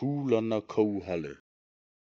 Kulanakauhale.